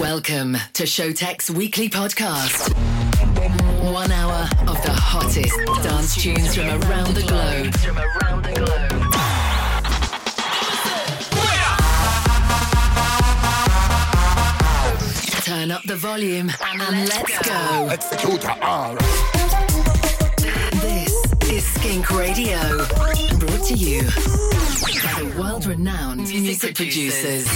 Welcome to Showtek's weekly podcast. One hour of the hottest dance tunes from around the globe. Turn up the volume and let's go. This is Skink Radio, brought to you by the world-renowned music producers.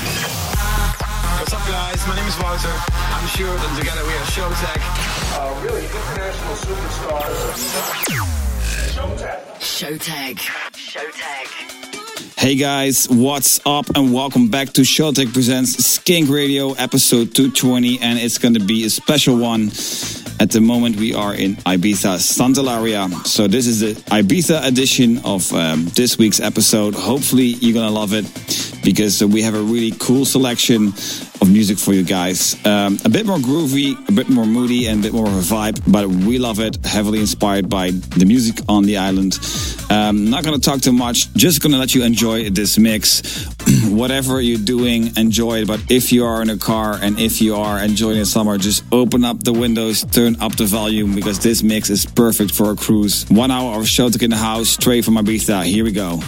What's up, guys? My name is Walter. I'm Sjoerd, and together we are Showtek. Uh, really international superstars. Showtek. Showtek. Hey guys, what's up and welcome back to Showtek Presents Skink Radio episode 220 and it's going to be a special one. At the moment we are in Ibiza, Santa Eularia. So this is the Ibiza edition of um, this week's episode. Hopefully you're going to love it because we have a really cool selection of music for you guys. Um, a bit more groovy, a bit more moody, and a bit more of a vibe, but we love it. Heavily inspired by the music on the island. Um, not gonna talk too much, just gonna let you enjoy this mix. Whatever you're doing, enjoy it. But if you are in a car and if you are enjoying the summer, just open up the windows, turn up the volume because this mix is perfect for a cruise. One hour of Showtek in the house, straight from Ibiza. Here we go.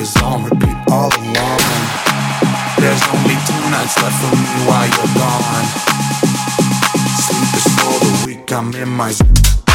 Is on repeat all along. There's only two nights left for me while you're gone. Sleep is for the weak, I'm in my.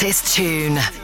This tune.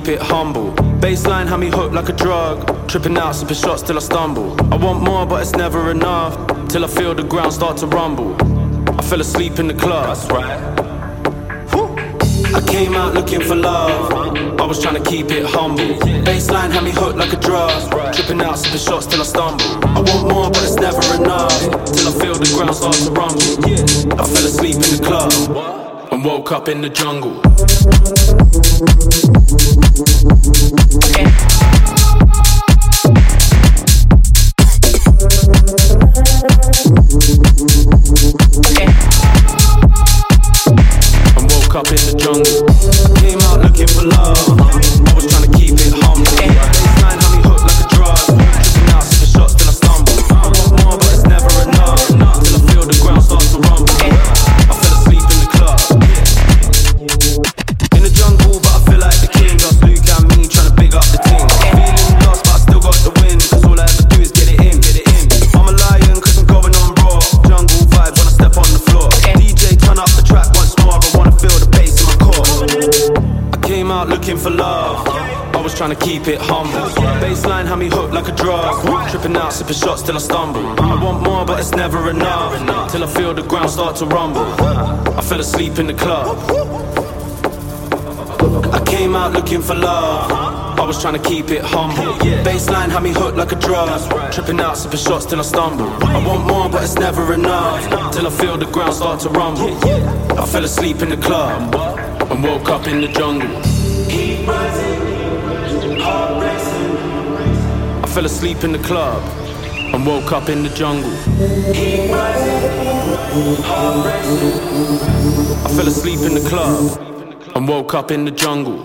Keep it humble. Baseline had me hooked like a drug. Tripping out, sipping shots till I stumble. I want more, but it's never enough. Till I feel the ground start to rumble. I fell asleep in the club. That's right. I came out looking for love. I was trying to keep it humble. Baseline had me hooked like a drug. Tripping out, sipping shots till I stumble. I want more, but it's never enough. Till I feel the ground start to rumble. I fell asleep in the club and woke up in the jungle. Okay. Okay. I woke up in the jungle. Came out looking for love. Keep it humble. Baseline had me hooked like a drug. Tripping out, sipping shots till I stumble. I want more, but it's never enough. Till I feel the ground start to rumble. I fell asleep in the club. I came out looking for love. I was trying to keep it humble. Baseline had me hooked like a drug. Tripping out, sipping shots till I stumble. I want more, but it's never enough. Till I feel the ground start to rumble. I fell asleep in the club and woke up in the jungle. I fell asleep in the club and woke up in the jungle. I fell asleep in the club and woke up in the jungle.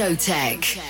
By Showtek.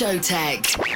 Listening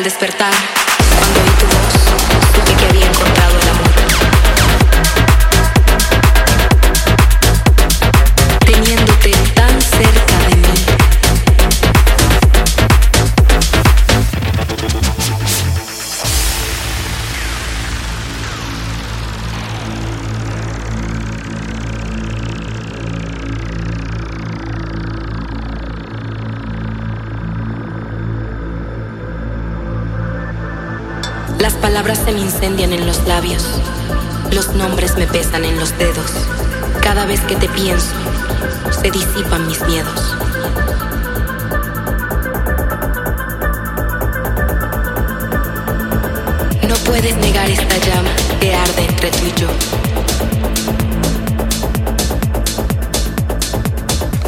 al despertar. Las palabras se me incendian en los labios. Los nombres me pesan en los dedos. Cada vez que te pienso, se disipan mis miedos. No puedes negar esta llama que arde entre tú y yo.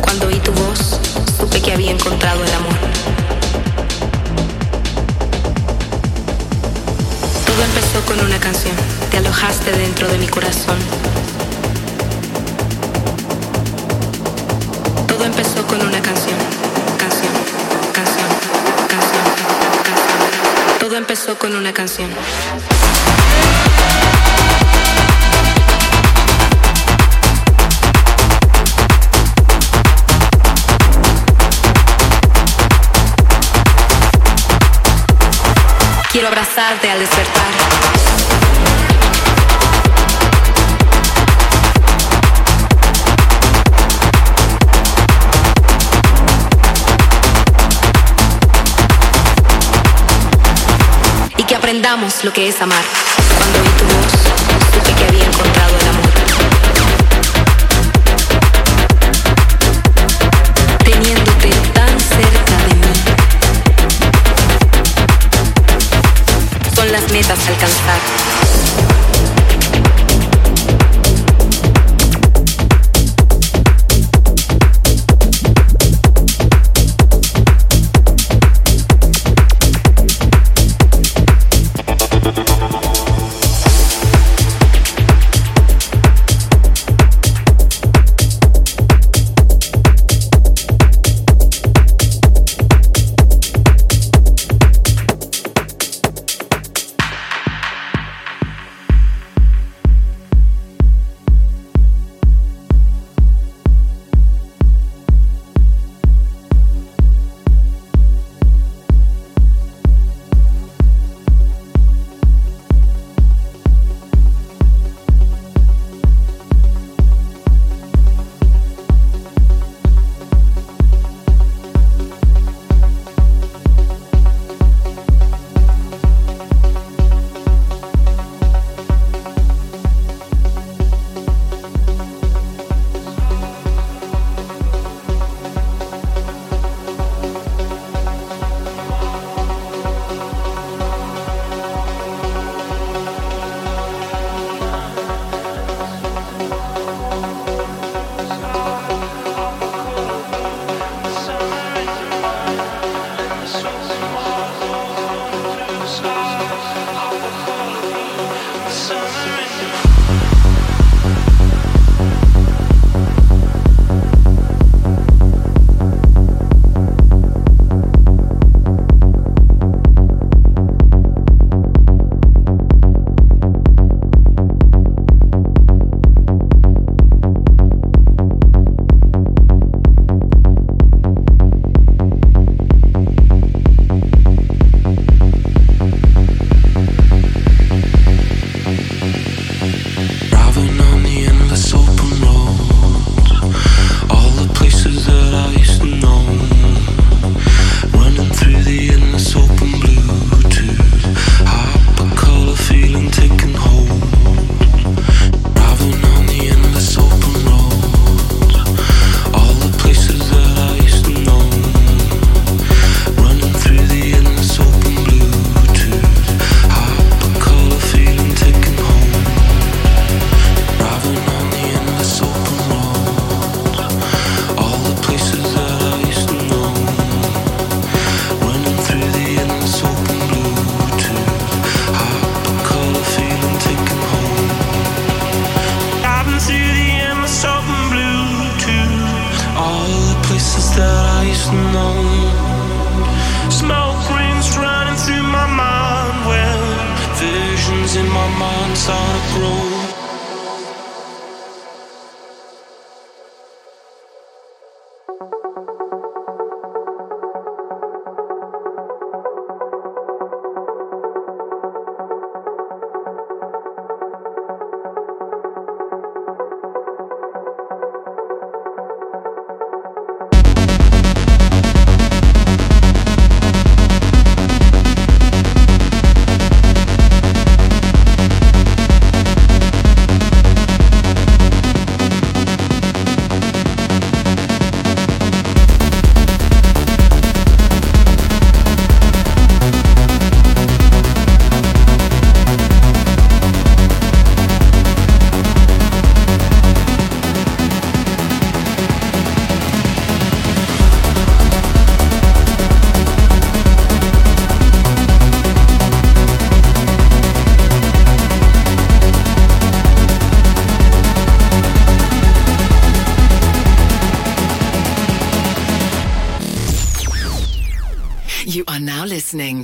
Cuando oí tu voz, supe que había encontrado el amor. Empezó con una canción. Te alojaste dentro de mi corazón. Todo empezó con una canción. Canción, canción, canción, canción. Todo empezó con una canción. Quiero abrazarte al despertar. Y que aprendamos lo que es amar. Cuando oí tu voz, supe que había encontrado el amor. las metas a alcanzar.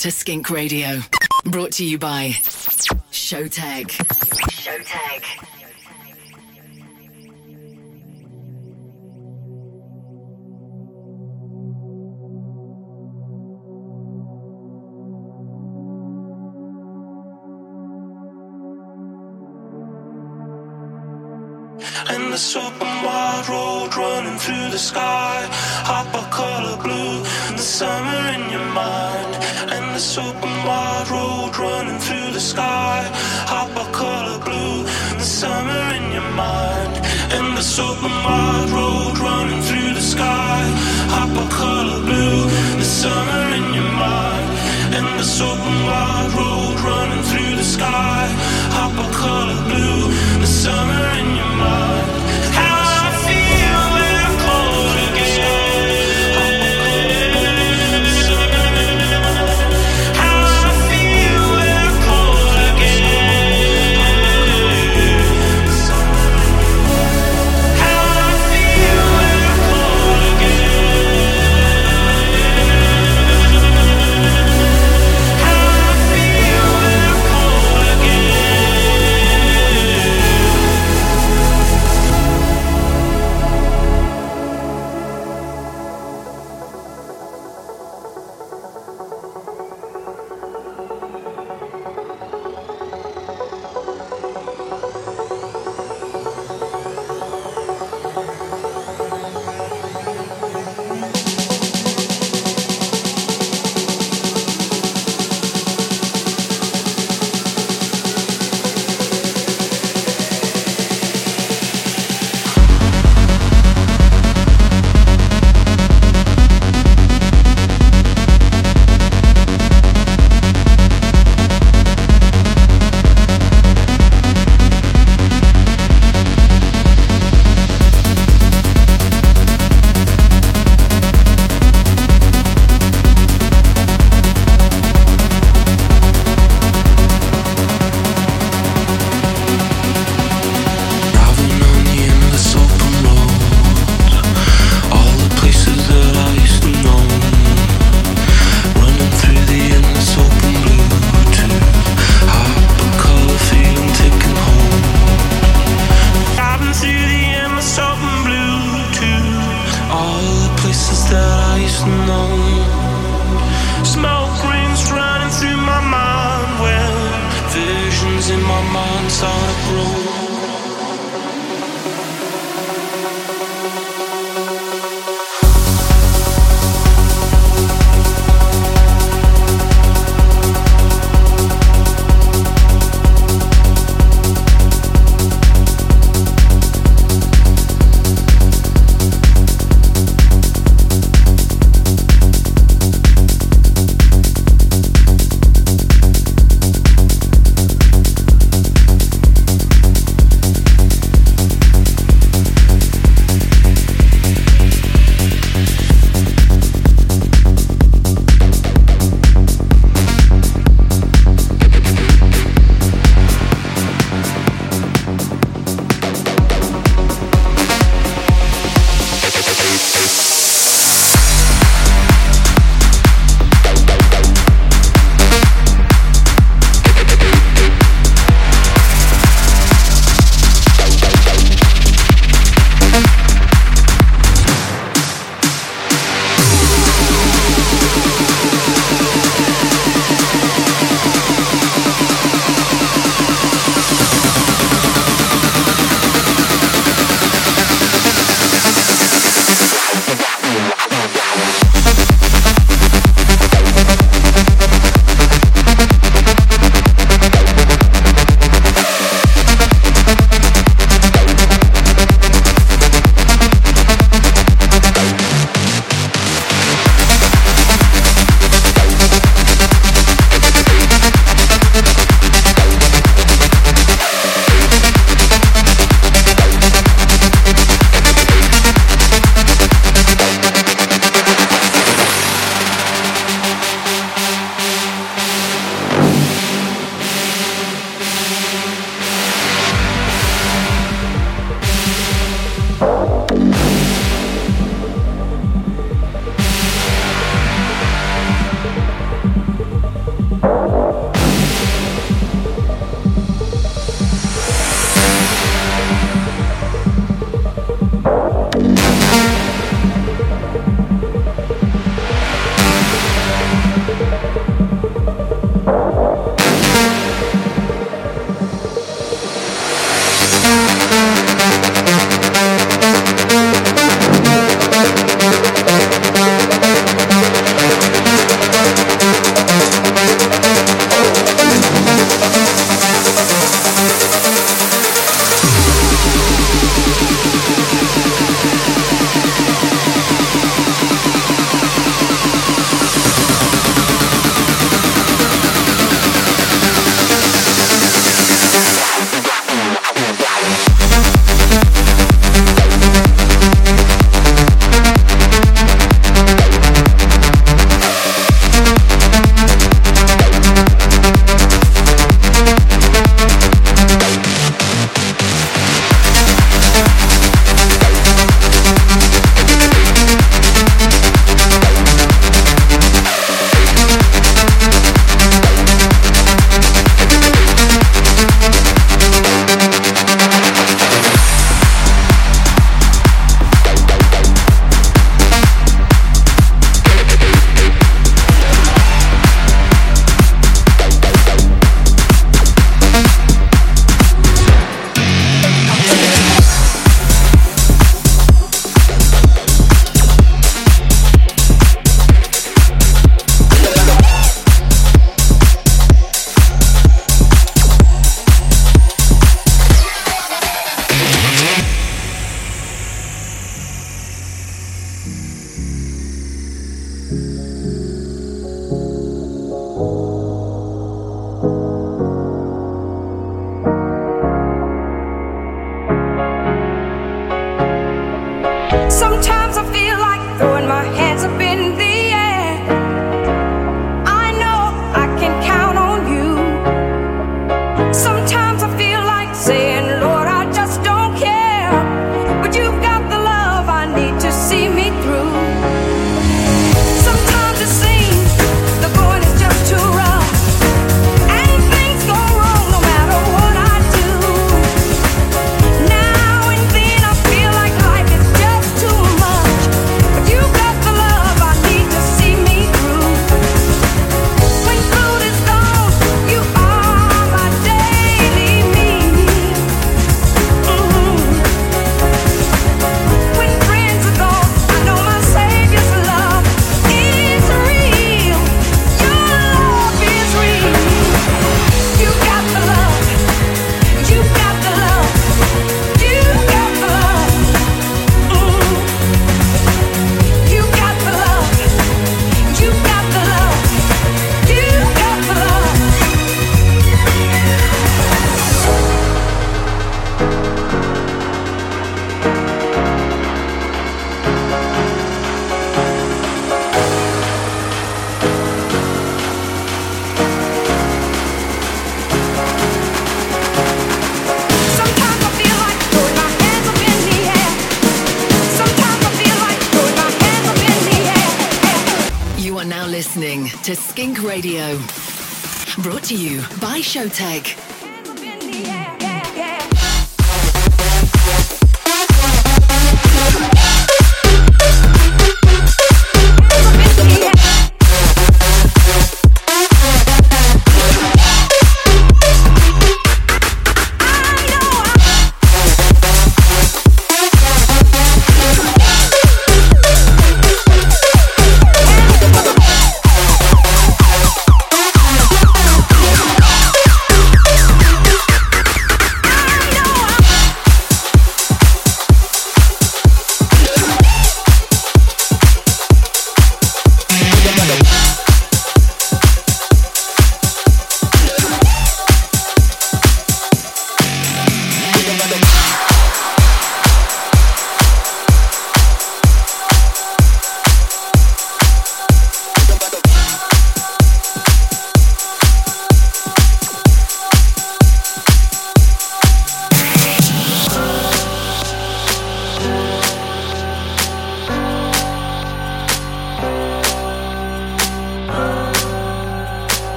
To Skink Radio, brought to you by Showtek. Showtek. The open wide road running through the sky, hot color blue, the summer in your mind And this open wide road running through the sky. Hop a color blue, the summer in your mind. And this open wide road running through the sky. Hop a color blue, the summer in your mind. And this open wide road running through the sky. Hop a color blue, the summer in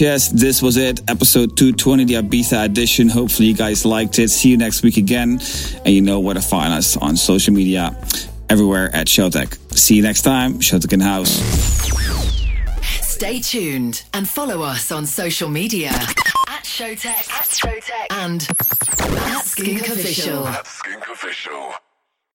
Yes, this was it. Episode 220, the Ibiza edition. Hopefully, you guys liked it. See you next week again. And you know where to find us on social media, everywhere at Showtek. See you next time. Showtek in house. Stay tuned and follow us on social media at Showtek, at Showtek, and at. Skink Official.